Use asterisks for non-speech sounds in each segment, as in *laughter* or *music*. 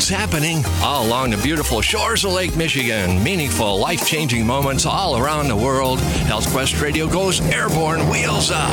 it's happening all along the beautiful shores of Lake Michigan. Meaningful, life changing moments all around the world. Health Quest Radio goes airborne, wheels up.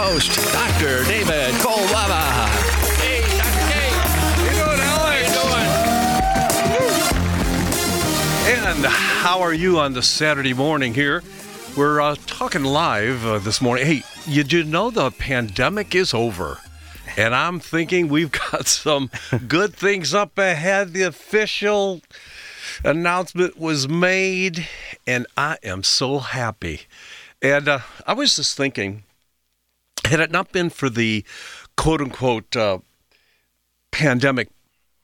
Dr. David Kolbaba. Hey, Dr. How you doing? How you doing? And how are you on the Saturday morning here? We're uh, talking live uh, this morning. Hey, you do know the pandemic is over. And I'm thinking we've *laughs* got some good things up ahead. The official announcement was made, and I am so happy. And uh, I was just thinking, had it not been for the quote unquote uh, pandemic,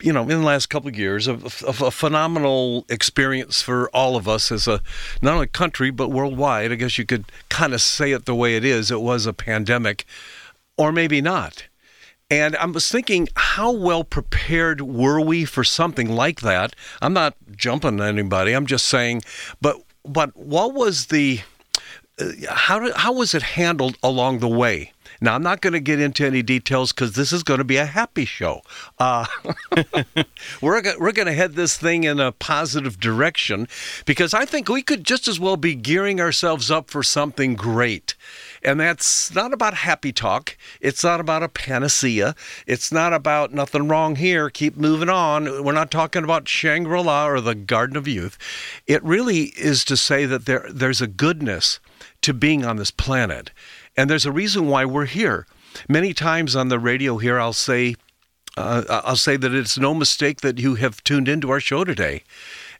you know, in the last couple of years, of, of a phenomenal experience for all of us as a not only country but worldwide. I guess you could kind of say it the way it is. It was a pandemic, or maybe not. And I was thinking, how well prepared were we for something like that? I'm not jumping anybody. I'm just saying, but but what was the uh, how how was it handled along the way? Now I'm not going to get into any details because this is going to be a happy show. Uh, *laughs* we're we're going to head this thing in a positive direction because I think we could just as well be gearing ourselves up for something great. And that's not about happy talk. It's not about a panacea. It's not about nothing wrong here. Keep moving on. We're not talking about Shangri La or the Garden of Youth. It really is to say that there there's a goodness to being on this planet. And there's a reason why we're here. Many times on the radio here, I'll say, uh, I'll say that it's no mistake that you have tuned into our show today.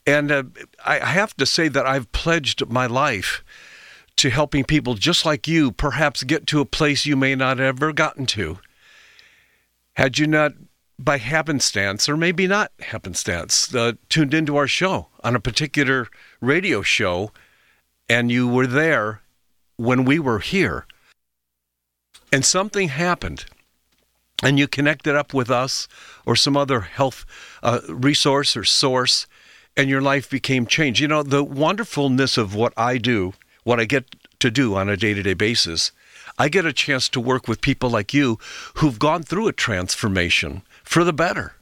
And uh, I have to say that I've pledged my life to helping people just like you perhaps get to a place you may not have ever gotten to. Had you not, by happenstance, or maybe not happenstance, uh, tuned into our show on a particular radio show, and you were there when we were here, and something happened, and you connected up with us or some other health uh, resource or source, and your life became changed. You know, the wonderfulness of what I do, what I get to do on a day to day basis, I get a chance to work with people like you who've gone through a transformation for the better.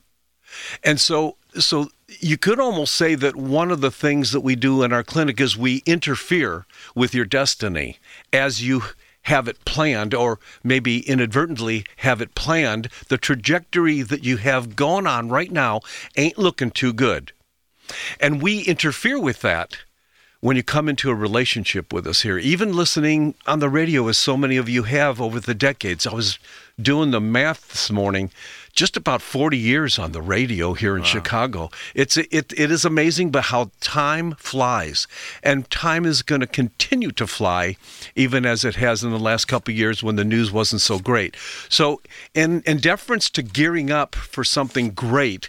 And so, so you could almost say that one of the things that we do in our clinic is we interfere with your destiny as you have it planned, or maybe inadvertently have it planned. The trajectory that you have going on right now ain't looking too good. And we interfere with that when you come into a relationship with us here, even listening on the radio, as so many of you have over the decades. I was doing the math this morning, just about 40 years on the radio here in wow. Chicago. It's it, it is amazing, but how time flies, and time is going to continue to fly, even as it has in the last couple of years when the news wasn't so great. So, in in deference to gearing up for something great.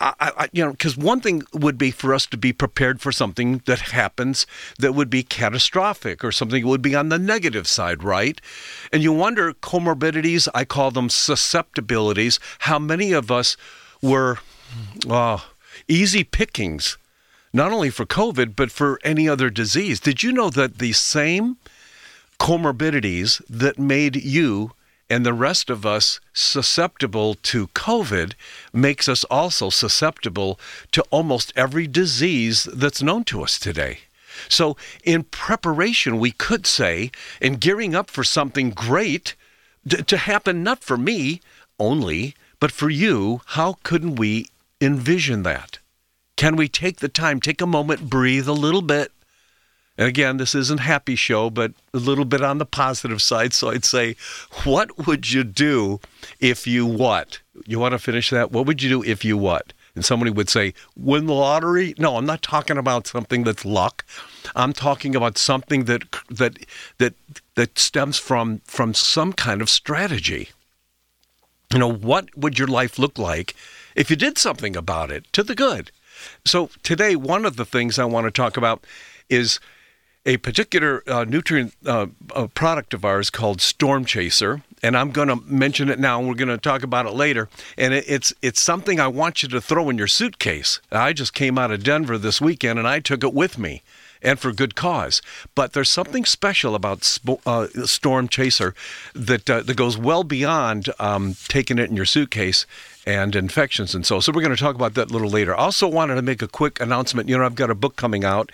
I, I, you know, because one thing would be for us to be prepared for something that happens that would be catastrophic or something that would be on the negative side, right? And you wonder comorbidities, I call them susceptibilities, how many of us were uh, easy pickings, not only for COVID, but for any other disease. Did you know that the same comorbidities that made you and the rest of us susceptible to COVID makes us also susceptible to almost every disease that's known to us today. So, in preparation, we could say, in gearing up for something great to, to happen, not for me only, but for you, how couldn't we envision that? Can we take the time, take a moment, breathe a little bit? And again, this isn't happy show, but a little bit on the positive side. So I'd say, what would you do if you what? You want to finish that? What would you do if you what? And somebody would say, win the lottery? No, I'm not talking about something that's luck. I'm talking about something that that that that stems from from some kind of strategy. You know, what would your life look like if you did something about it to the good? So today, one of the things I want to talk about is a particular uh, nutrient uh, product of ours called Storm Chaser, and I'm going to mention it now. and We're going to talk about it later, and it, it's it's something I want you to throw in your suitcase. I just came out of Denver this weekend, and I took it with me. And for good cause, but there's something special about uh, Storm Chaser that uh, that goes well beyond um, taking it in your suitcase and infections and so. So we're going to talk about that a little later. I also wanted to make a quick announcement. You know, I've got a book coming out,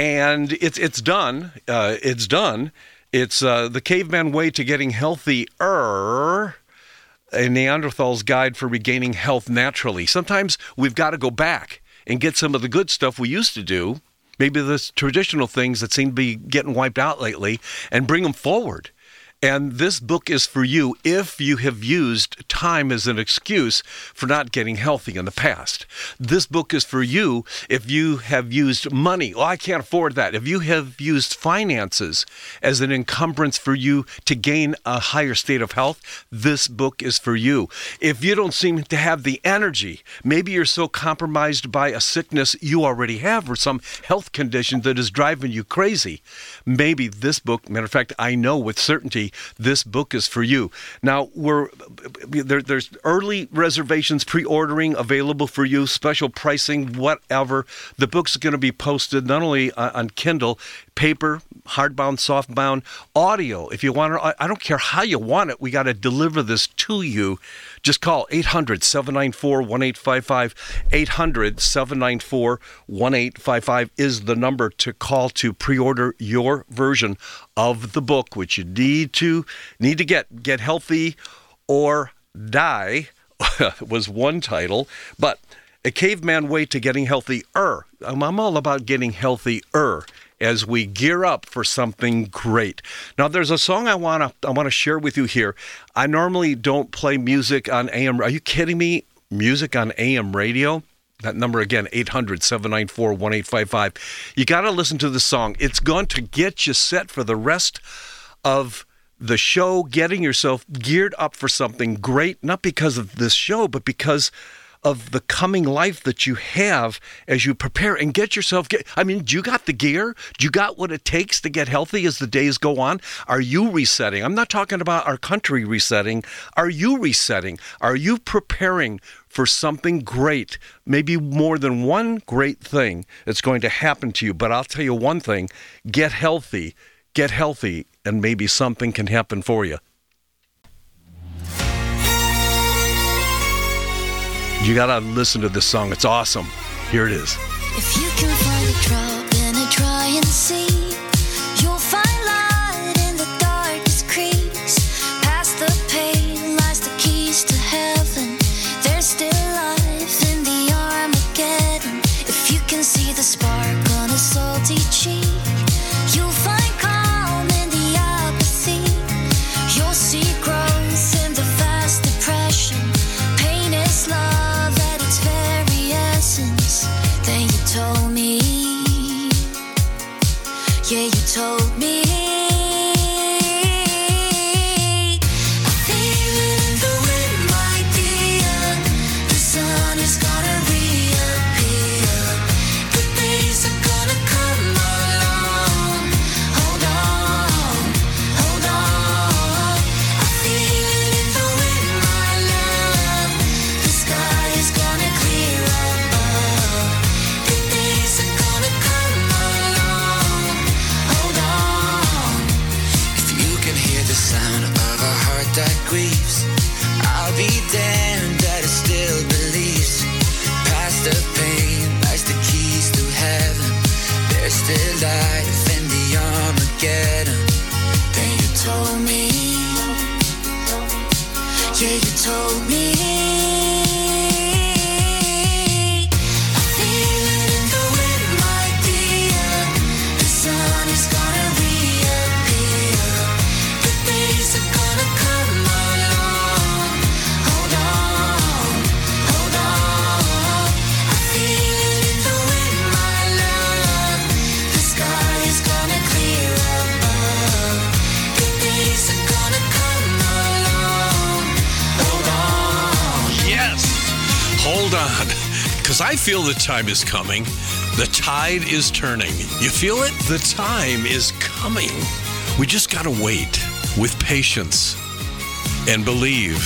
and it's it's done. Uh, it's done. It's uh, the caveman way to getting healthier. A Neanderthal's guide for regaining health naturally. Sometimes we've got to go back and get some of the good stuff we used to do, maybe the traditional things that seem to be getting wiped out lately, and bring them forward. And this book is for you if you have used time as an excuse for not getting healthy in the past. This book is for you if you have used money. Well, I can't afford that. If you have used finances as an encumbrance for you to gain a higher state of health, this book is for you. If you don't seem to have the energy, maybe you're so compromised by a sickness you already have or some health condition that is driving you crazy, maybe this book, matter of fact, I know with certainty this book is for you. Now, we're there, there's early reservations, pre-ordering available for you, special pricing, whatever. The book's going to be posted not only uh, on Kindle, paper, hardbound, softbound, audio. If you want to, I don't care how you want it. We got to deliver this to you. Just call 800 794 1855. 800 794 1855 is the number to call to pre order your version of the book, which you need to need to get get healthy or die *laughs* was one title, but a caveman way to getting healthy. Er, I'm all about getting healthier as we gear up for something great. Now, there's a song I want to I want to share with you here. I normally don't play music on AM. Are you kidding me? Music on AM radio? That number again, 800 794 1855. You got to listen to the song. It's going to get you set for the rest of the show, getting yourself geared up for something great, not because of this show, but because of the coming life that you have as you prepare and get yourself get I mean, do you got the gear? You got what it takes to get healthy as the days go on? Are you resetting? I'm not talking about our country resetting. Are you resetting? Are you preparing for something great? Maybe more than one great thing that's going to happen to you, but I'll tell you one thing, get healthy. Get healthy and maybe something can happen for you. You gotta listen to this song. It's awesome. Here it is. If you can find a drop in a drying sea, you'll feel the time is coming. The tide is turning. You feel it? The time is coming. We just got to wait with patience and believe.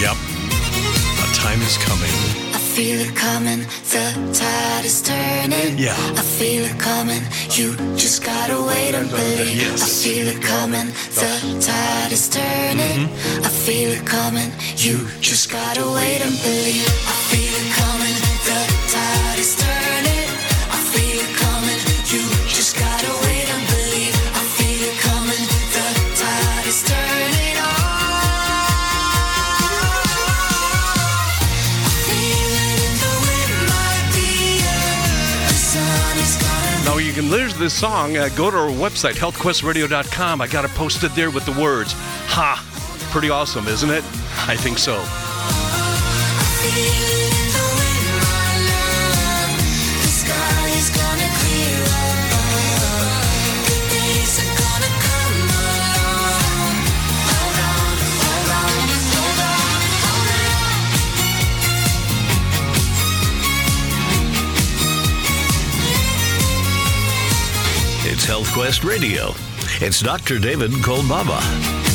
Yep, a time is coming. I feel it coming, the tide is turning. Yeah. I feel it coming, you just gotta wait and believe. Yes. I feel it coming, the tide is turning. Mm-hmm. I feel it coming, you just gotta wait and believe. This song. Uh, go to our website, healthquestradio.com. I got it posted there with the words. Ha! Pretty awesome, isn't it? I think so. Radio. It's Dr. David Kolbaba.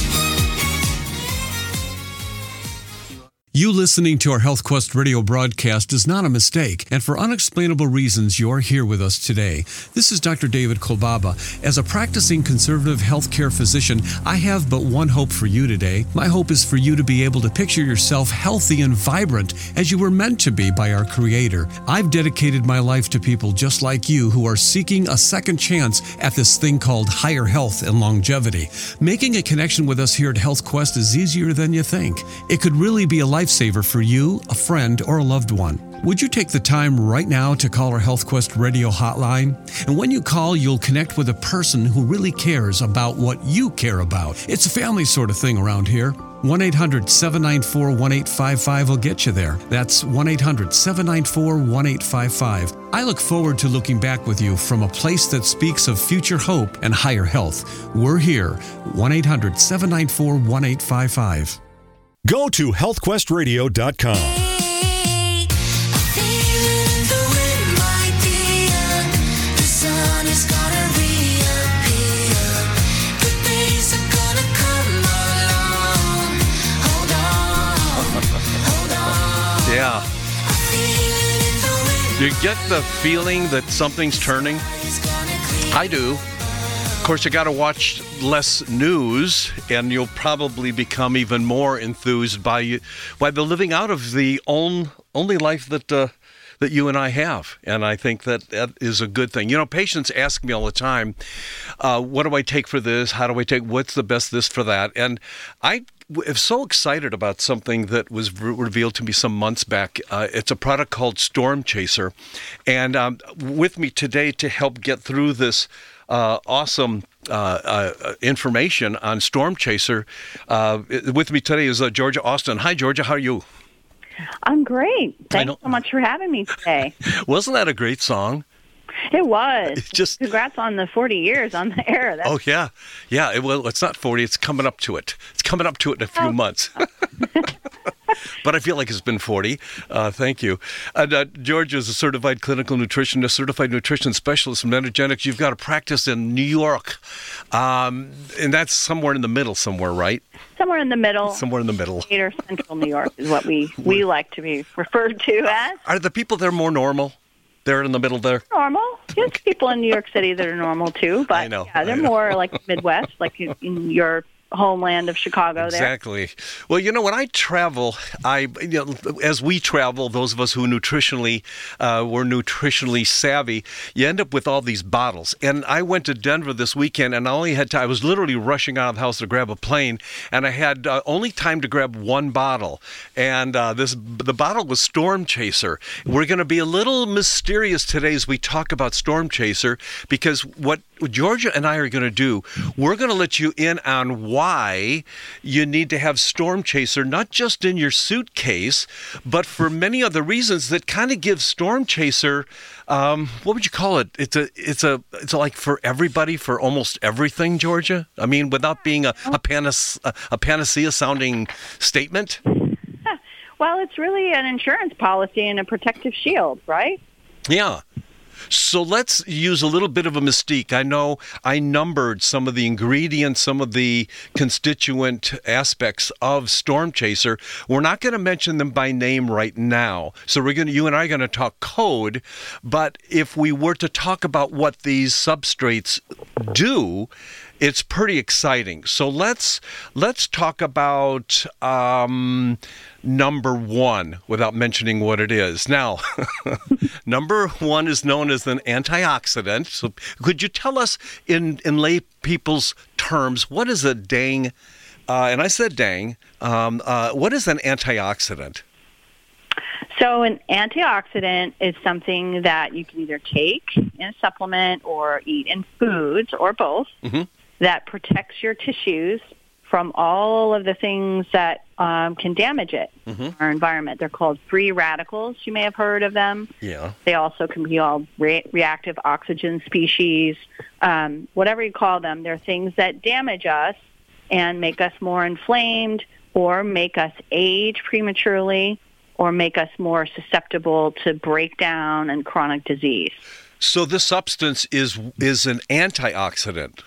You listening to our Health Quest radio broadcast is not a mistake, and for unexplainable reasons, you're here with us today. This is Dr. David Kolbaba. As a practicing conservative healthcare physician, I have but one hope for you today. My hope is for you to be able to picture yourself healthy and vibrant as you were meant to be by our Creator. I've dedicated my life to people just like you who are seeking a second chance at this thing called higher health and longevity. Making a connection with us here at Health Quest is easier than you think. It could really be a lifesaver for you, a friend, or a loved one. Would you take the time right now to call our Health Quest radio hotline? And when you call, you'll connect with a person who really cares about what you care about. It's a family sort of thing around here. 1 800 794 1855 will get you there. That's 1 800 794 1855. I look forward to looking back with you from a place that speaks of future hope and higher health. We're here. 1 800 794 1855. Go to healthquestradio.com. Yeah. You get the feeling that something's turning? I do. Of course, you got to watch less news, and you'll probably become even more enthused by by the living out of the own only life that uh, that you and I have. And I think that that is a good thing. You know, patients ask me all the time, uh, "What do I take for this? How do I take? What's the best this for that?" And I am so excited about something that was re- revealed to me some months back. Uh, it's a product called Storm Chaser, and um, with me today to help get through this uh, awesome uh, uh, information on Storm Chaser. Uh, with me today is uh, Georgia Austin. Hi, Georgia. How are you? I'm great. Thanks so much for having me today. *laughs* Wasn't that a great song? *laughs* It was. Just- Congrats on the 40 years on the air. That's Oh yeah, yeah. It, well, it's not forty. It's coming up to it. It's coming up to it in a few months. *laughs* but I feel like it's been forty. Uh, thank you. And, uh, George is a certified clinical nutritionist, certified nutrition specialist in Metagenics. You've got a practice in New York, um, and that's somewhere in the middle, somewhere, right? somewhere in the middle. Somewhere in the middle. Greater Central New York is what we, we like to be referred to as. Are the people there more normal? They're in the middle there. Normal. There's people in New York City that are normal too, *laughs* but I know, yeah, they're know. more like Midwest, like in your homeland of Chicago there. Exactly. Well, you know, when I travel, I, you know, as we travel, those of us who nutritionally uh, were nutritionally savvy, you end up with all these bottles. And I went to Denver this weekend, and I only had time. I was literally rushing out of the house to grab a plane, and I had uh, only time to grab one bottle. And uh, this, the bottle was Storm Chaser. We're going to be a little mysterious today as we talk about Storm Chaser, because what Georgia and I are going to do, we're going to let you in on why you need to have Storm Chaser, not just in your suitcase, but for many other reasons that kind of give Storm Chaser, um, what would you call it? It's a, it's a, it's like for everybody, for almost everything, Georgia. I mean, without being a, a, panas, a, a panacea sounding statement. *laughs* Well, it's really an insurance policy and a protective shield, right? Yeah. So let's use a little bit of a mystique. I know I numbered some of the ingredients, some of the constituent aspects of Storm Chaser. We're not going to mention them by name right now. So we're going to, you and I are going to talk code. But if we were to talk about what these substrates do, it's pretty exciting. So let's let's talk about um, number one without mentioning what it is. Now, *laughs* number one is known as an antioxidant. So could you tell us in in lay people's terms what is a dang? Uh, and I said dang. Um, uh, what is an antioxidant? So an antioxidant is something that you can either take in a supplement or eat in foods or both Mhm. That protects your tissues from all of the things that um, can damage it, our environment. They're called free radicals. You may have heard of them. Yeah. They also can be called re- reactive oxygen species, um, whatever you call them. They're things that damage us and make us more inflamed or make us age prematurely or make us more susceptible to breakdown and chronic disease. So this substance is is an antioxidant.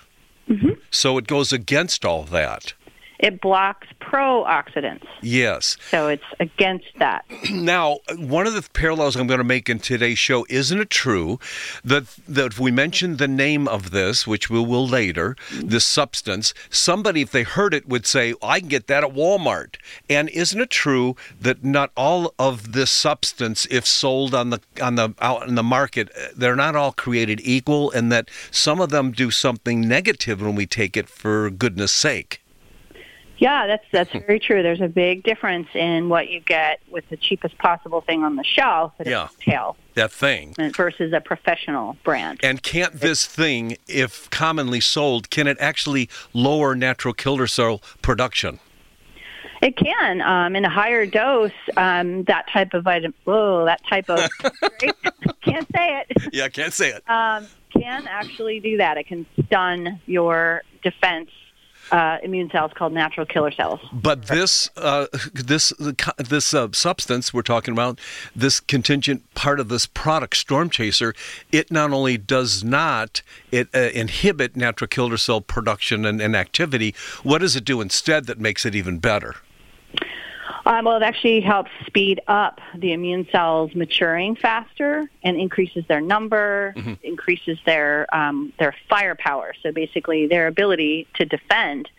Mm-hmm. So it goes against all that. It blocks pro-oxidants, Yes. so it's against that. *clears throat* Now, one of the parallels I'm going to make in today's show, isn't it true that that if we mention the name of this, which we will later, this substance, somebody, if they heard it, would say, "I can get that at Walmart." And isn't it true that not all of this substance, if sold on the on the out in the market, they're not all created equal, and that some of them do something negative when we take it for goodness sake? Yeah, that's that's very true. There's a big difference in what you get with the cheapest possible thing on the shelf at Yeah. a That thing. versus a professional brand. And can't this thing, if commonly sold, can it actually lower natural killer cell production? It can, um, in a higher dose, um, that type of vitamin. Whoa, that type of. *laughs* *laughs* can't say it. Yeah, can't say it. Um, can actually do that. It can stun your defense uh, immune cells called natural killer cells. But this, uh, this, this uh, substance we're talking about, this contingent part of this product, Storm Chaser, it not only does not it uh, inhibit natural killer cell production and, and activity. What does it do instead that makes it even better? Um, well, it actually helps speed up the immune cells maturing faster and increases their number, increases their um, their firepower. So basically, their ability to defend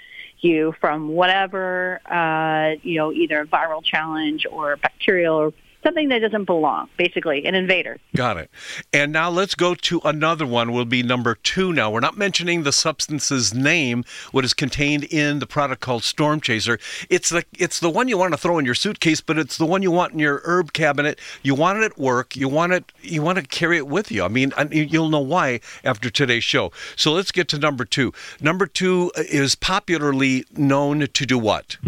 you from whatever uh, you know, either viral challenge or bacterial something that doesn't belong. Basically, an invader. Got it. And now let's go to another one. Will be number two. Now we're not mentioning the substance's name. What is contained in the product called Storm Chaser? It's the it's the one you want to throw in your suitcase, but it's the one you want in your herb cabinet. You want it at work. You want it. You want to carry it with you. I mean, you'll know why after today's show. So let's get to number two. Number two is popularly known to do what?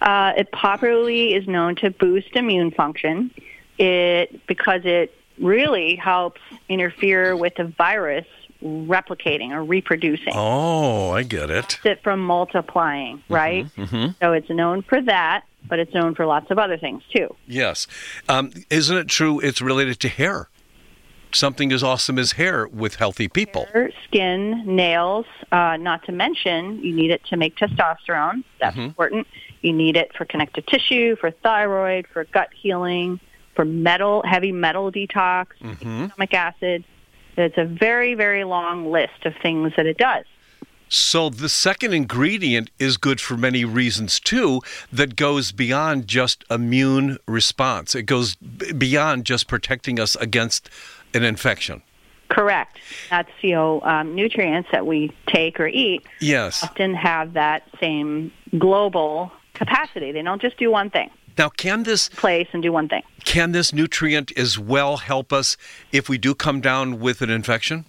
Uh, it popularly is known to boost immune function. It because it really helps interfere with the virus replicating or reproducing. Oh, I get it. Stops it from multiplying, right? mhm. So it's known for that, but it's known for lots of other things too. Yes. Um, isn't it true it's related to hair? Something as awesome as hair with healthy people. Hair, skin, nails. Uh, not to mention, you need it to make testosterone. That's important. You need it for connective tissue, for thyroid, for gut healing, for metal, heavy metal detox, stomach acid. It's a very, very long list of things that it does. So the second ingredient is good for many reasons too that goes beyond just immune response. It goes beyond just protecting us against an infection. Correct. That's you know um, nutrients that we take or eat Yes. often have that same global capacity. They don't just do one thing, Now can this place and do one thing. can this nutrient as well help us if we do come down with an infection?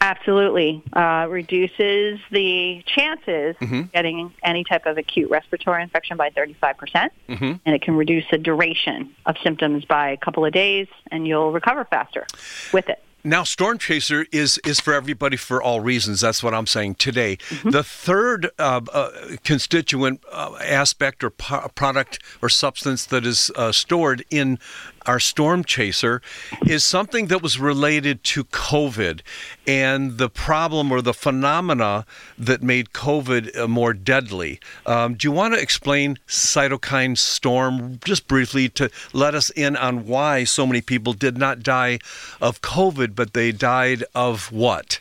Absolutely. Uh, reduces the chances of getting any type of acute respiratory infection by 35%. percent And it can reduce the duration of symptoms by a couple of days, and you'll recover faster with it. Now, Storm Chaser is is for everybody for all reasons. That's what I'm saying today. The third uh, uh, constituent uh, aspect or po- product or substance that is uh, stored in our Storm Chaser is something that was related to COVID and the problem or the phenomena that made COVID uh, more deadly. Um, do you want to explain cytokine storm just briefly to let us in on why so many people did not die of COVID, but they died of what?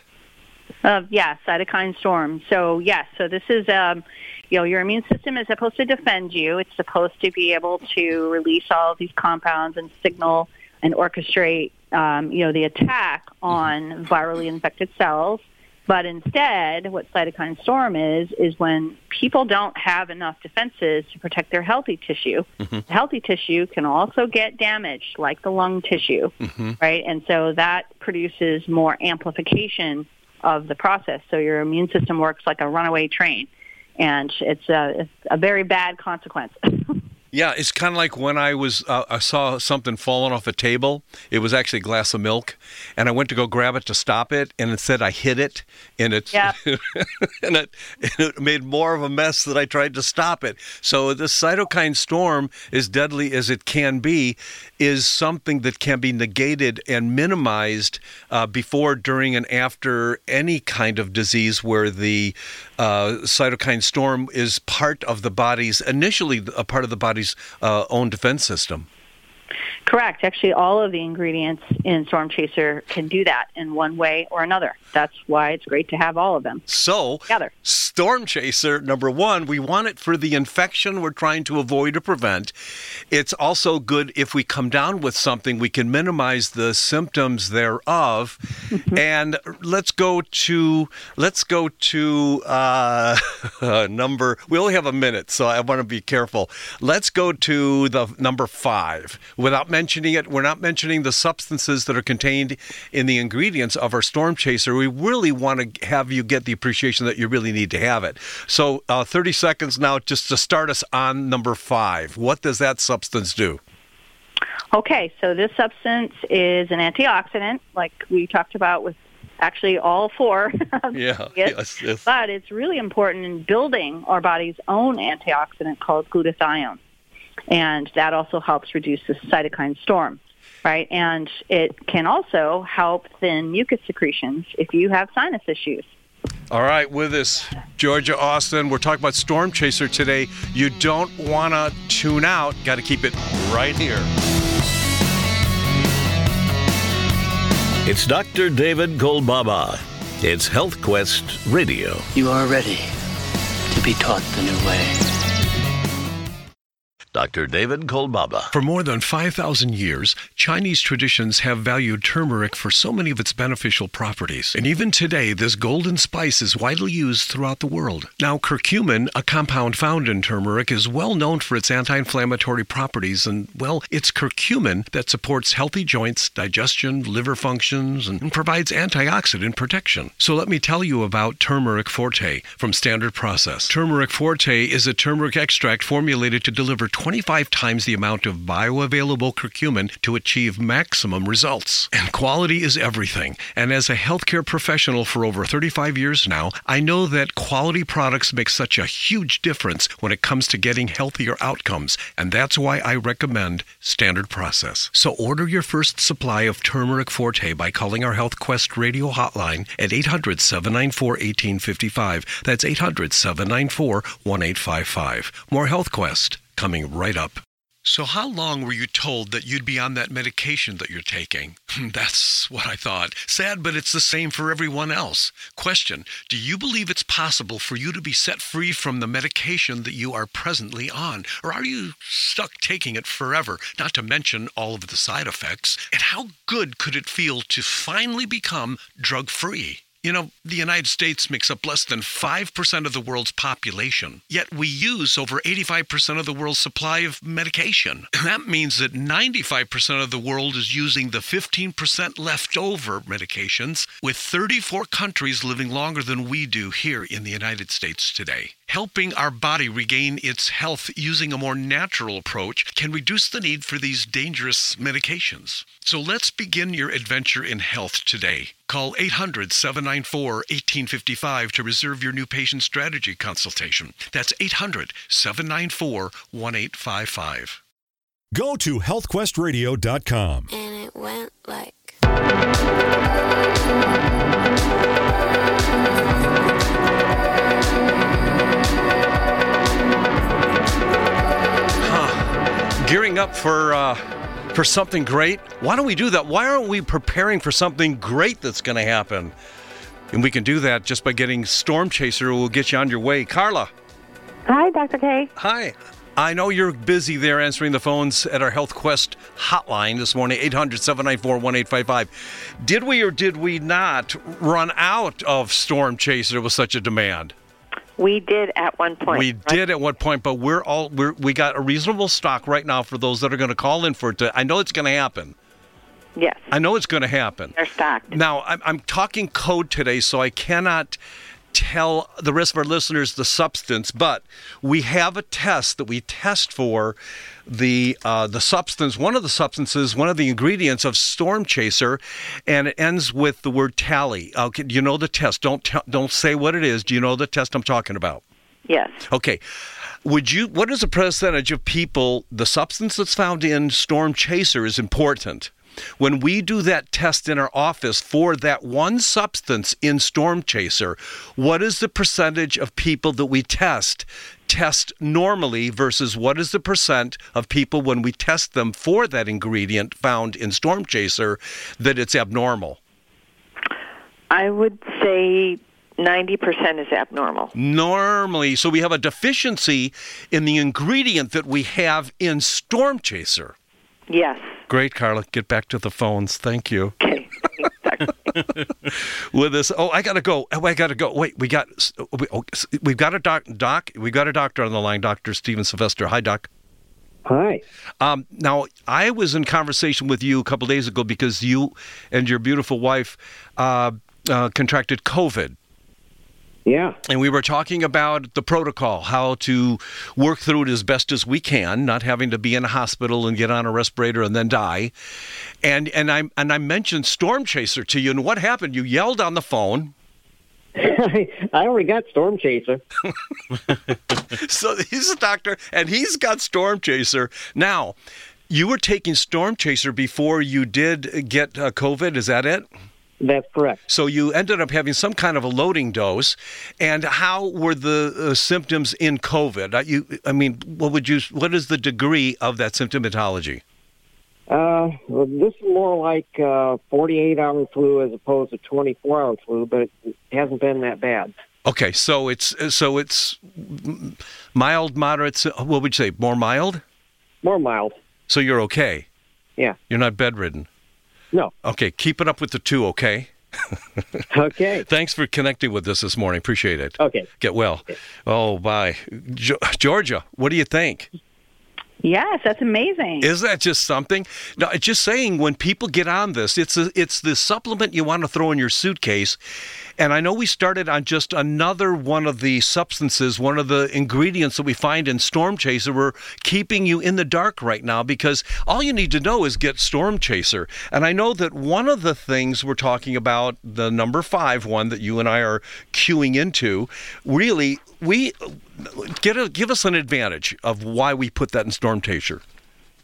Uh, yeah, cytokine storm. So yes, so this is um, you know your immune system is supposed to defend you. It's supposed to be able to release all of these compounds and signal and orchestrate um, you know the attack on virally infected cells. But instead, what cytokine storm is is when people don't have enough defenses to protect their healthy tissue. The healthy tissue can also get damaged, like the lung tissue, right? And so that produces more amplification of the process. So your immune system works like a runaway train, and it's a, it's a very bad consequence. *laughs* Yeah, it's kind of like when I was uh, I saw something falling off a table. It was actually a glass of milk, and I went to go grab it to stop it, and instead I hit it, and it Yep. *laughs* and it, it made more of a mess that I tried to stop it. So the cytokine storm, as deadly as it can be, is something that can be negated and minimized uh, before, during, and after any kind of disease where the uh, cytokine storm is part of the body's initially a part of the body's uh, own defense system. Correct. Actually, all of the ingredients in Storm Chaser can do that in one way or another. That's why it's great to have all of them So, together. Storm Chaser, number one, we want it for the infection we're trying to avoid or prevent. It's also good if we come down with something, we can minimize the symptoms thereof. and let's go to let's go to uh, *laughs* number. We only have a minute, so I want to be careful. Let's go to the number five. Without mentioning it, we're not mentioning the substances that are contained in the ingredients of our Storm Chaser. We really want to have you get the appreciation that you really need to have it. So, uh, 30 seconds now just to start us on number five. What does that substance do? Okay, so this substance is an antioxidant, like we talked about with actually all four. *laughs* Yeah, yes, yes. But it's really important in building our body's own antioxidant called glutathione. And that also helps reduce the cytokine storm, right? And it can also help thin mucus secretions if you have sinus issues. All right, with us, Georgia Austin. We're talking about Storm Chaser today. You don't want to tune out. Got to keep it right here. It's Dr. David Kolbaba. It's Health Quest Radio. You are ready to be taught the new way. Dr. David Kolbaba. For more than 5,000 years, Chinese traditions have valued turmeric for so many of its beneficial properties. And even today, this golden spice is widely used throughout the world. Now, curcumin, a compound found in turmeric, is well known for its anti inflammatory properties. And, well, it's curcumin that supports healthy joints, digestion, liver functions, and provides antioxidant protection. So, let me tell you about Turmeric Forte from Standard Process. Turmeric Forte is a turmeric extract formulated to deliver 25 times the amount of bioavailable curcumin to achieve maximum results. And quality is everything. And as a healthcare professional for over 35 years now, I know that quality products make such a huge difference when it comes to getting healthier outcomes. And that's why I recommend Standard Process. So order your first supply of Turmeric Forte by calling our Health Quest radio hotline at 800 794 1855. That's 800 794 1855. More Health Quest coming right up. So, how long were you told that you'd be on that medication that you're taking? *laughs* That's what I thought. Sad, but it's the same for everyone else. Question Do you believe it's possible for you to be set free from the medication that you are presently on? Or are you stuck taking it forever, not to mention all of the side effects? And how good could it feel to finally become drug free? You know, the United States makes up less than 5% of the world's population, yet we use over 85% of the world's supply of medication. *laughs* That means that 95% of the world is using the 15% leftover medications, with 34 countries living longer than we do here in the United States today. Helping our body regain its health using a more natural approach can reduce the need for these dangerous medications. So let's begin your adventure in health today. Call 800 794 1855 to reserve your new patient strategy consultation. That's 800 794 1855. Go to healthquestradio.com. And it went like. Huh. Gearing up for uh, for something great. Why don't we do that? Why aren't we preparing for something great that's going to happen? And we can do that just by getting Storm Chaser. We'll get you on your way. Carla. Hi, Dr. K. Hi. I know you're busy there answering the phones at our Health Quest hotline this morning, 800 794 1855. Did we or did we not run out of Storm Chaser with such a demand? We did at one point. We right? did at one point, but we're all we're, we got a reasonable stock right now for those that are going to call in for it. To, I know it's going to happen. Yes, I know it's going to happen. they're stocked. Now I'm, I'm talking code today, so I cannot tell the rest of our listeners the substance, but we have a test that we test for the uh, the substance. One of the substances, one of the ingredients of Storm Chaser, and it ends with the word tally. Okay, do you know the test? Don't tell don't say what it is. Do you know the test I'm talking about? Yes. Okay. Would you what is the percentage of people the substance that's found in Storm Chaser is important? When we do that test in our office for that one substance in Storm Chaser, what is the percentage of people that we test test normally versus what is the percent of people when we test them for that ingredient found in Storm Chaser that it's abnormal? I would say 90% is abnormal. Normally, so we have a deficiency in the ingredient that we have in Storm Chaser. Yes. Great, Carla. Get back to the phones. Thank you. Okay. *laughs* With this, oh, I gotta go. Oh, I gotta go. Wait, we got, we, oh, we've got a doc, doc. We got a doctor on the line, Doctor Stephen Sylvester. Hi, Doc. Hi. Um, now, I was in conversation with you a couple days ago because you and your beautiful wife uh, uh, contracted COVID. Yeah. And we were talking about the protocol, how to work through it as best as we can, not having to be in a hospital and get on a respirator and then die. And and I and I mentioned Storm Chaser to you, and what happened? You yelled on the phone. *laughs* I already got Storm Chaser. *laughs* So he's a doctor, and he's got Storm Chaser. Now, you were taking Storm Chaser before you did get uh, COVID. Is that it? That's correct. So you ended up having some kind of a loading dose. And how were the uh, symptoms in COVID? Uh, you, I mean, what would you? What is the degree of that symptomatology? Uh, well, this is more like uh, 48 hour flu as opposed to 24 hour flu, but it hasn't been that bad. Okay, so it's uh, so it's mild, moderate. What would you say? More mild. More mild. So you're okay. Yeah. You're not bedridden. No. Okay, keep it up with the two. Okay. *laughs* Okay. Thanks for connecting with us this morning. Appreciate it. Okay. Get well. Oh, bye. Jo- Georgia, what do you think? Yes, that's amazing. Is that just something? No, just saying when people get on this, it's a, it's the supplement you want to throw in your suitcase. And I know we started on just another one of the substances, one of the ingredients that we find in Storm Chaser. We're keeping you in the dark right now because all you need to know is get Storm Chaser. And I know that one of the things we're talking about, the number five one that you and I are queuing into, really, we get a, give us an advantage of why we put that in Storm Chaser.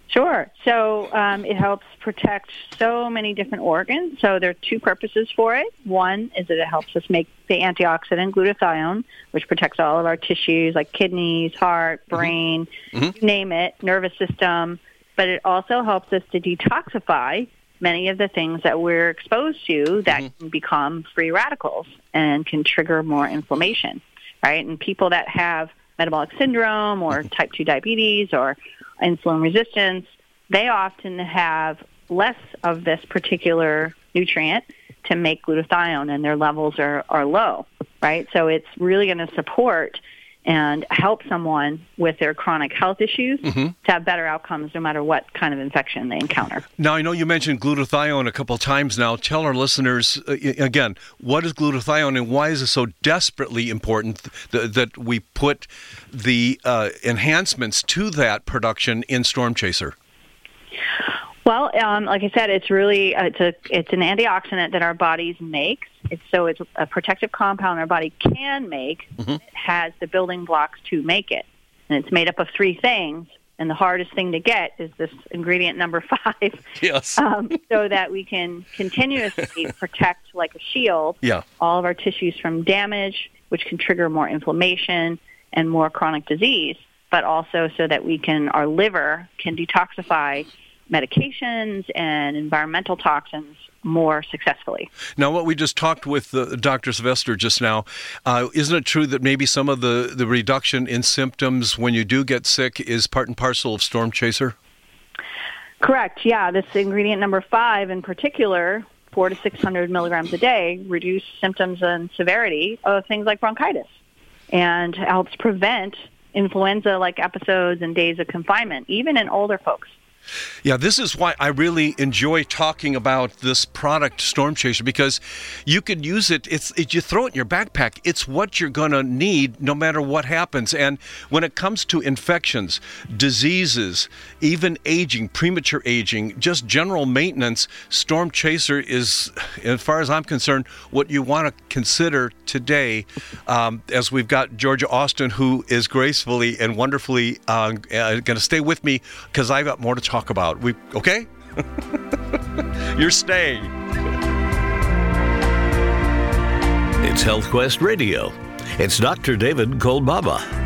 Sure. So um, it helps protect so many different organs. So there are two purposes for it. One is that it helps us make the antioxidant glutathione, which protects all of our tissues like kidneys, heart, mm-hmm. brain, mm-hmm. you name it, nervous system. But it also helps us to detoxify many of the things that we're exposed to that mm-hmm. can become free radicals and can trigger more inflammation, right? And people that have metabolic syndrome or mm-hmm. type 2 diabetes or insulin resistance, they often have less of this particular nutrient to make glutathione and their levels are, are low, right? So it's really going to support and help someone with their chronic health issues Mm-hmm. to have better outcomes no matter what kind of infection they encounter. Now, I know you mentioned glutathione a couple of times now. Tell our listeners uh, again, what is glutathione and why is it so desperately important th- that we put the uh, enhancements to that production in Storm Chaser? Well, um, like I said, it's really uh, it's a it's an antioxidant that our bodies makes. It's so it's a protective compound our body can make. It has the building blocks to make it, and it's made up of three things. And the hardest thing to get is this ingredient number *laughs* five, Yes. um, so that we can continuously *laughs* protect, like a shield, Yeah. all of our tissues from damage, which can trigger more inflammation and more chronic disease, but also so that we can, our liver can detoxify medications and environmental toxins more successfully. Now, what we just talked with uh, Dr. Sylvester just now, uh, isn't it true that maybe some of the, the reduction in symptoms when you do get sick is part and parcel of Storm Chaser? Correct. Yeah, this ingredient number five in particular, four to six hundred milligrams a day, reduce symptoms and severity of things like bronchitis, and helps prevent influenza-like episodes and days of confinement, even in older folks. Yeah, this is why I really enjoy talking about this product, Storm Chaser, because you can use it. It's it, you throw it in your backpack. It's what you're going to need no matter what happens. And when it comes to infections, diseases, even aging, premature aging, just general maintenance, Storm Chaser is, as far as I'm concerned, what you want to consider today. Um, as we've got Georgia Austin, who is gracefully and wonderfully uh, going to stay with me because I've got more to talk about. We okay? *laughs* You're staying. It's Health Quest Radio. It's Dr. David Kolbaba.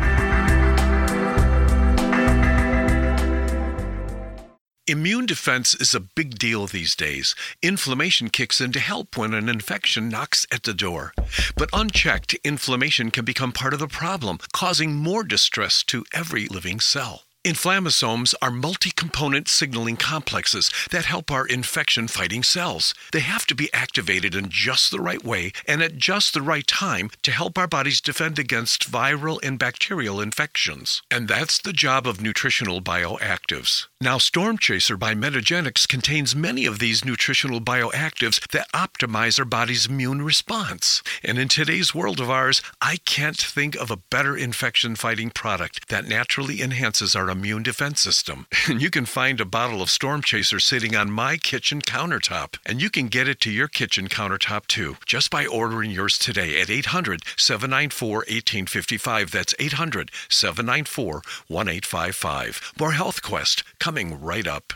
Immune defense is a big deal these days. Inflammation kicks in to help when an infection knocks at the door. But unchecked, inflammation can become part of the problem, causing more distress to every living cell. Inflammasomes are multi component signaling complexes that help our infection fighting cells. They have to be activated in just the right way and at just the right time to help our bodies defend against viral and bacterial infections. And that's the job of nutritional bioactives. Now, Storm Chaser by Metagenics contains many of these nutritional bioactives that optimize our body's immune response. And in today's world of ours, I can't think of a better infection fighting product that naturally enhances our immune defense system. *laughs* And you can find a bottle of Storm Chaser sitting on my kitchen countertop. And you can get it to your kitchen countertop too, just by ordering yours today at 800 794 1855. That's 800 794 1855. More Health Quest coming right up.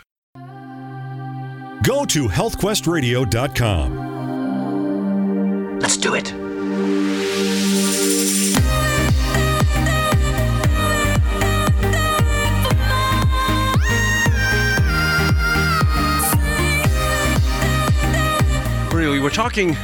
Go to healthquestradio.com. Let's do it. Really, we're talking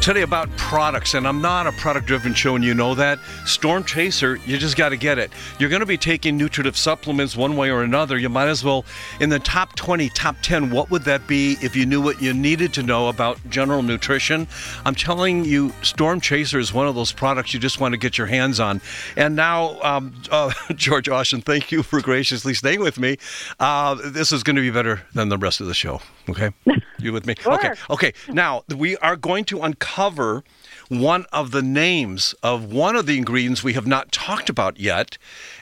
today about products, and I'm not a product driven show, and you know that. Storm Chaser, you just got to get it. You're going to be taking nutritive supplements one way or another. You might as well, in the top 20, top 10, what would that be if you knew what you needed to know about general nutrition? I'm telling you, Storm Chaser is one of those products you just want to get your hands on. And now, um, uh, *laughs* George Austin, thank you for graciously staying with me. Uh, this is going to be better than the rest of the show. Okay, *laughs* you with me? Okay. Sure. Okay, now we are going to uncover one of the names of one of the ingredients we have not talked about yet,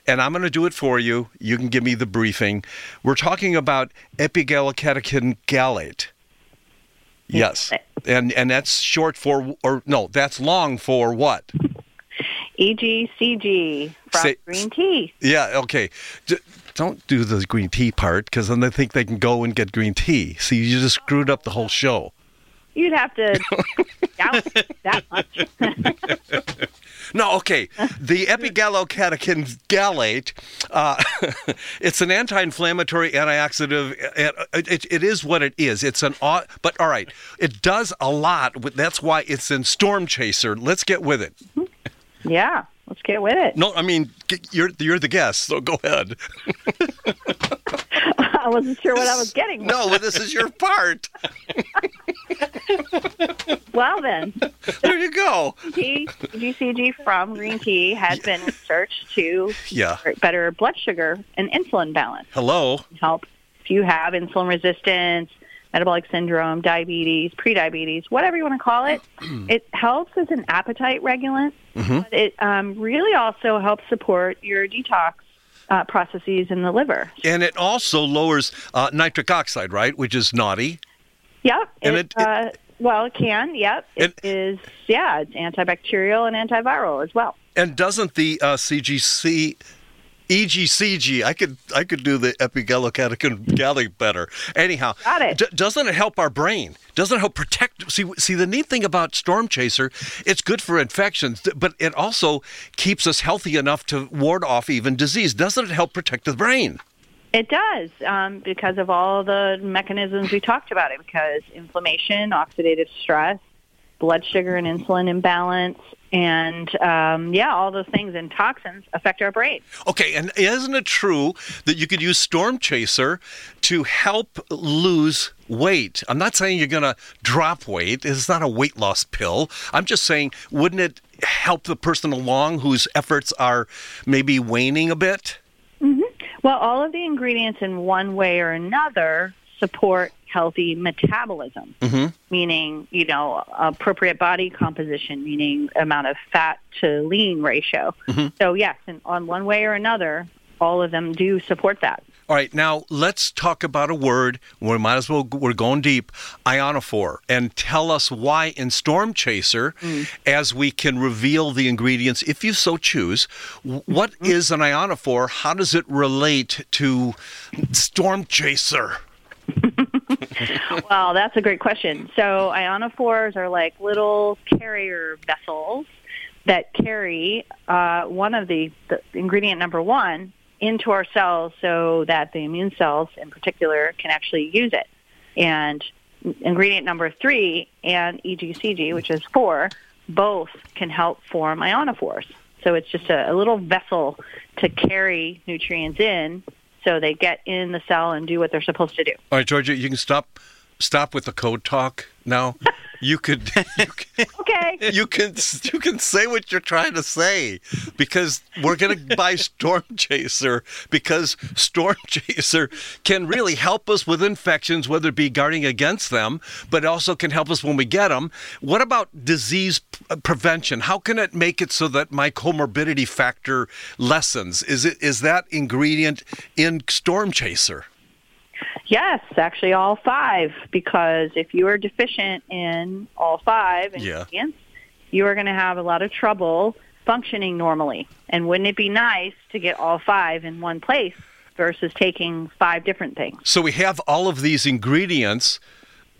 and I'm going to do it for you. You can give me the briefing. We're talking about epigallocatechin gallate. Yes, and and that's short for, or no, that's long for what? *laughs* EGCG from Say- green tea. Yeah, okay. D- don't do the green tea part because then they think they can go and get green tea. See, you just screwed up the whole show. You'd have to *laughs* down that much. *laughs* No, okay. The epigallocatechin gallate, uh, *laughs* it's an anti-inflammatory, antioxidant. It, it, it is what it is. It's an, but all right, it does a lot. That's why it's in Storm Chaser. Let's get with it. yeah, let's get with it. No, I mean g- you're you're the guest, so go ahead. *laughs* I wasn't sure what I was getting. No, this is your part. *laughs* Well, then, There you go. GCG from green tea has been researched to Yeah. better blood sugar and insulin balance. Hello. Help if you have insulin resistance, metabolic syndrome, diabetes, prediabetes, whatever you want to call it. *clears throat* it helps as an appetite regulant. Mhm. But it um, really also helps support your detox uh, processes in the liver. And it also lowers uh, nitric oxide, right? Which is naughty. Yep. And it, it- it- uh, well, it can. Yep. It is. Yeah, it's antibacterial and antiviral as well. And doesn't the uh, CGC, EGCG, I could I could do the epigallocatechin better. Anyhow, Got it. d- doesn't it help our brain? Doesn't it help protect? See, see, the neat thing about Storm Chaser, it's good for infections, but it also keeps us healthy enough to ward off even disease. Doesn't it help protect the brain? It does um, because of all the mechanisms we talked about it. Because inflammation, oxidative stress, blood sugar and insulin imbalance, and um, yeah, all those things and toxins affect our brain. Okay, and isn't it true that you could use Storm Chaser to help lose weight? I'm not saying you're going to drop weight. It's not a weight loss pill. I'm just saying, wouldn't it help the person along whose efforts are maybe waning a bit? Well, all of the ingredients in one way or another support healthy metabolism. Mm-hmm. meaning you know appropriate body composition, meaning amount of fat to lean ratio. Mm-hmm. So yes, and on one way or another, all of them do support that. All right, now let's talk about a word. We might as well, we're going deep, ionophore, and tell us why in Storm Chaser, mm. as we can reveal the ingredients if you so choose. w- mm-hmm. What is an ionophore? How does it relate to Storm Chaser? *laughs* well, that's a great question. So ionophores are like little carrier vessels that carry uh, one of the, the ingredient number one into our cells so that the immune cells in particular can actually use it. And ingredient number three and EGCG, which is four, both can help form ionophores. So it's just a, a little vessel to carry nutrients in so they get in the cell and do what they're supposed to do. All right, Georgia, you can stop stop with the code talk now. You could *laughs* you can, Okay. you can you can say what you're trying to say because we're going *laughs* to buy Storm Chaser because Storm *laughs* Chaser can really help us with infections whether it be guarding against them but it also can help us when we get them. What about disease uh, prevention? How can it make it so that my comorbidity factor lessens? Is it is that ingredient in Storm Chaser? Yes, actually all five, because if you are deficient in all five Yeah. ingredients, you are going to have a lot of trouble functioning normally. And wouldn't it be nice to get all five in one place versus taking five different things? So we have all of these ingredients.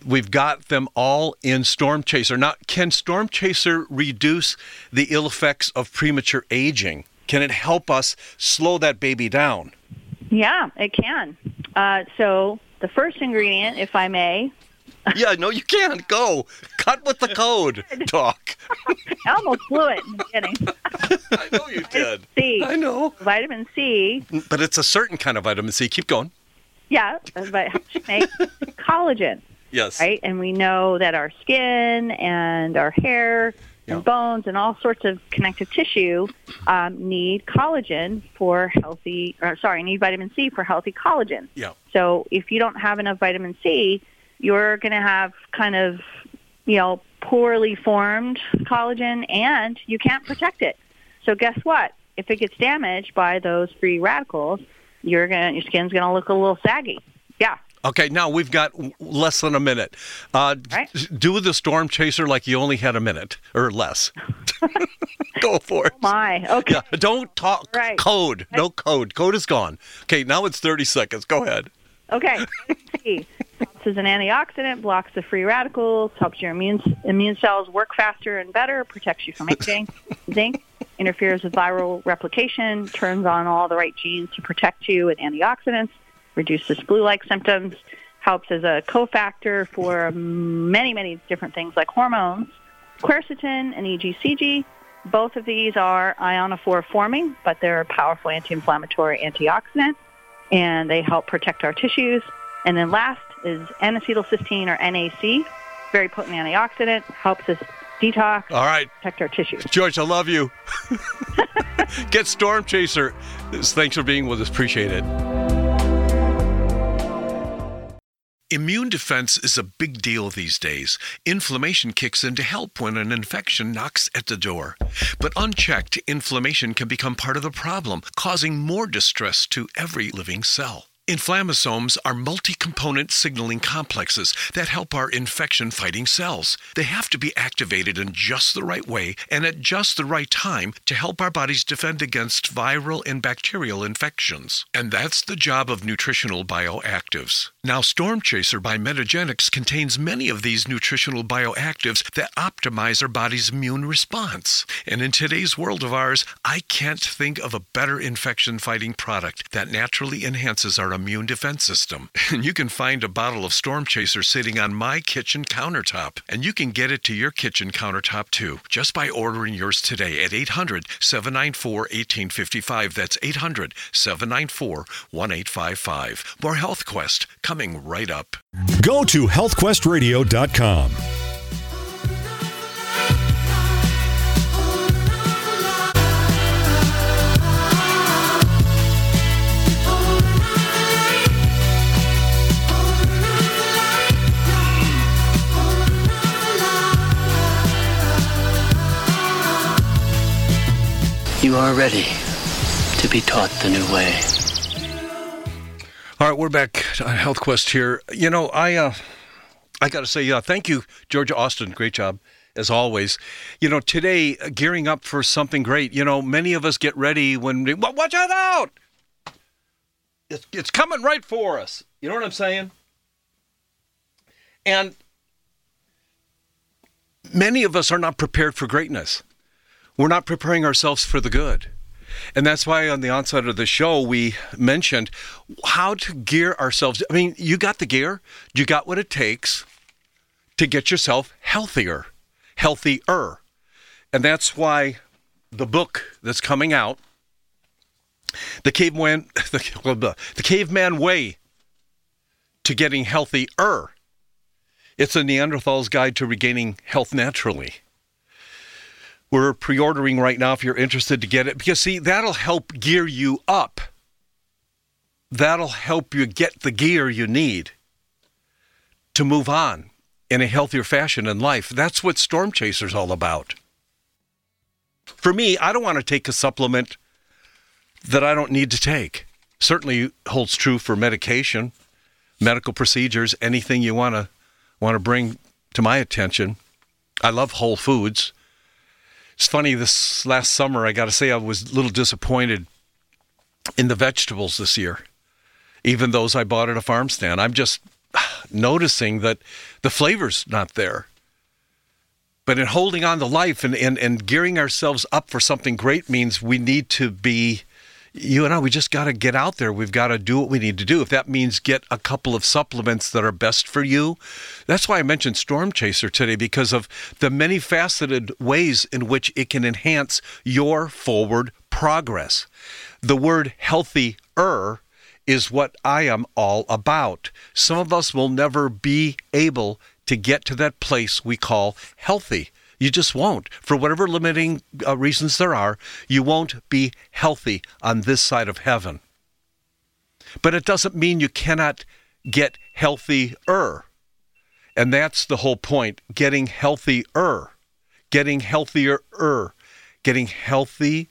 We've got them all in Storm Chaser. Now, can Storm Chaser reduce the ill effects of premature aging? Can it help us slow that baby down? Yeah, it can. Uh, so the first ingredient, if I may, *laughs* yeah, no, you can't. Go. Cut with the code. Talk. *laughs* I almost blew it in the beginning. I know you did. C. I know. Vitamin C, But it's a certain kind of vitamin C. Keep going. yeah, but helps *laughs* make collagen. Yes. right? And we know that our skin and our hair Yeah. and bones and all sorts of connective tissue um, need collagen for healthy, or sorry, need vitamin C for healthy collagen. Yeah. So if you don't have enough vitamin C, you're going to have kind of, you know, poorly formed collagen and you can't protect it. So guess what? If it gets damaged by those free radicals, you're going to your skin's going to look a little saggy. Yeah. Okay, now we've got w- less than a minute. Uh, Right. Do the storm chaser like you only had a minute or less. *laughs* *laughs* Go for it. Oh My. Okay. Yeah, don't talk Right. code. No code. Code is gone. Okay, now it's 30 seconds. Go ahead. Okay. C. Helps as an antioxidant, blocks the free radicals, helps your immune immune cells work faster and better, protects you from *laughs* aging. Zinc interferes with viral replication, turns on all the right genes to protect you with antioxidants, reduces flu-like symptoms, helps as a cofactor for many, many different things like hormones. Quercetin and EGCG, both of these are ionophore forming, but they're a powerful anti-inflammatory antioxidant and they help protect our tissues. And then last is N-acetylcysteine or NAC. very potent antioxidant, helps us detox, All right, protect our tissues. George, I love you. *laughs* Get Storm Chaser. Thanks for being with us. Appreciate it. Immune defense is a big deal these days. Inflammation kicks in to help when an infection knocks at the door. But unchecked, inflammation can become part of the problem, causing more distress to every living cell. Inflammasomes are multi component signaling complexes that help our infection fighting cells. They have to be activated in just the right way and at just the right time to help our bodies defend against viral and bacterial infections. And that's the job of nutritional bioactives. Now, Storm Chaser by Metagenics contains many of these nutritional bioactives that optimize our body's immune response. And in today's world of ours, I can't think of a better infection fighting product that naturally enhances our immune defense system. *laughs* And you can find a bottle of Storm Chaser sitting on my kitchen countertop. And you can get it to your kitchen countertop too, just by ordering yours today at 800 794 1855. That's 800 794 1855. More Health Quest coming right up. Go to healthquestradio.com. You are ready to be taught the new way. All right, we're back on Health Quest here. You know, I uh, I got to say, uh, thank you, Georgia Austin. Great job as always. You know, today uh, gearing up for something great. You know, many of us get ready when we, "Wa- watch out. It's it's coming right for us. You know what I'm saying? And many of us are not prepared for greatness. We're not preparing ourselves for the good. And that's why on the onset of the show, we mentioned how to gear ourselves. I mean, you got the gear, you got what it takes to get yourself healthier, healthier. And that's why the book that's coming out, The Caveman, *laughs* the, the Caveman Way to Getting Healthier, it's a Neanderthal's Guide to Regaining Health Naturally. We're pre ordering right now if you're interested to get it because, see, that'll help gear you up. That'll help you get the gear you need to move on in a healthier fashion in life. That's what Storm Chaser's all about. For me, I don't want to take a supplement that I don't need to take. Certainly holds true for medication, medical procedures, anything you want to want to bring to my attention. I love whole foods. It's funny, this last summer, I got to say, I was a little disappointed in the vegetables this year, even those I bought at a farm stand. I'm just noticing that the flavor's not there. But in holding on to life and, and, and gearing ourselves up for something great means we need to be, you and I, we just got to get out there. We've got to do what we need to do. If that means get a couple of supplements that are best for you, that's why I mentioned Storm Chaser today because of the many faceted ways in which it can enhance your forward progress. The word healthy er is what I am all about. Some of us will never be able to get to that place we call healthy. You just won't. For whatever limiting uh, reasons there are, you won't be healthy on this side of heaven. But it doesn't mean you cannot get healthier. And that's the whole point getting healthier, getting healthier, getting healthier,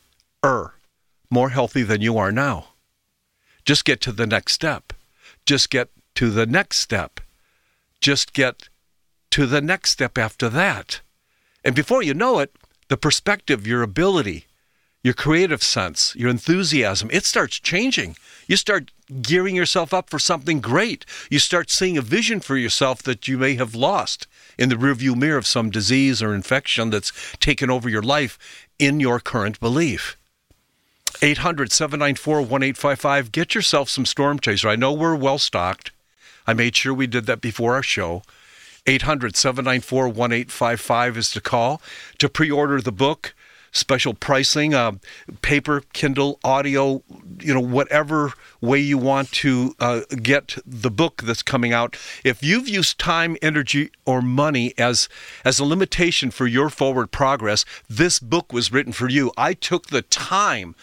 more healthy than you are now. Just get to the next step. Just get to the next step. Just get to the next step after that. And before you know it, the perspective, your ability, your creative sense, your enthusiasm, it starts changing. You start gearing yourself up for something great. You start seeing a vision for yourself that you may have lost in the rearview mirror of some disease or infection that's taken over your life in your current belief. 800 794 1855. Get yourself some Storm Chaser. I know we're well stocked. I made sure we did that before our show. 800 794 1855 is to call to pre order the book, special pricing, uh, paper, Kindle, audio, you know, whatever way you want to uh, get the book that's coming out. If you've used time, energy, or money as as a limitation for your forward progress, this book was written for you. I took the time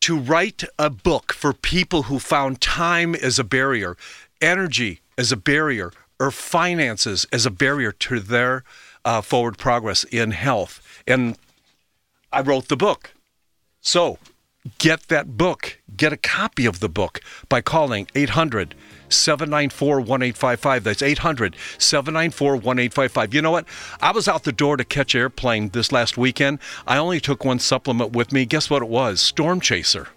to write a book for people who found time as a barrier, energy as a barrier, or finances as a barrier to their uh, forward progress in health. And I wrote the book. So get that book, get a copy of the book by calling 800 794 1855. That's 800 794 1855. You know what? I was out the door to catch airplane this last weekend. I only took one supplement with me. Guess what it was? Storm Chaser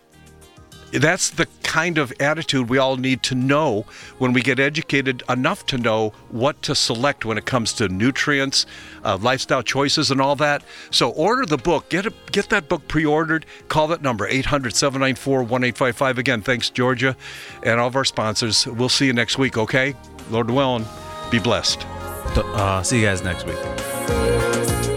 that's the kind of attitude we all need to know when we get educated enough to know what to select when it comes to nutrients, uh, lifestyle choices, and all that. So order the book. Get a, get that book pre-ordered. Call that number 800-794-1855. Again, thanks Georgia and all of our sponsors. We'll see you next week. Okay, Lord willing, be blessed. Uh, see you guys next week.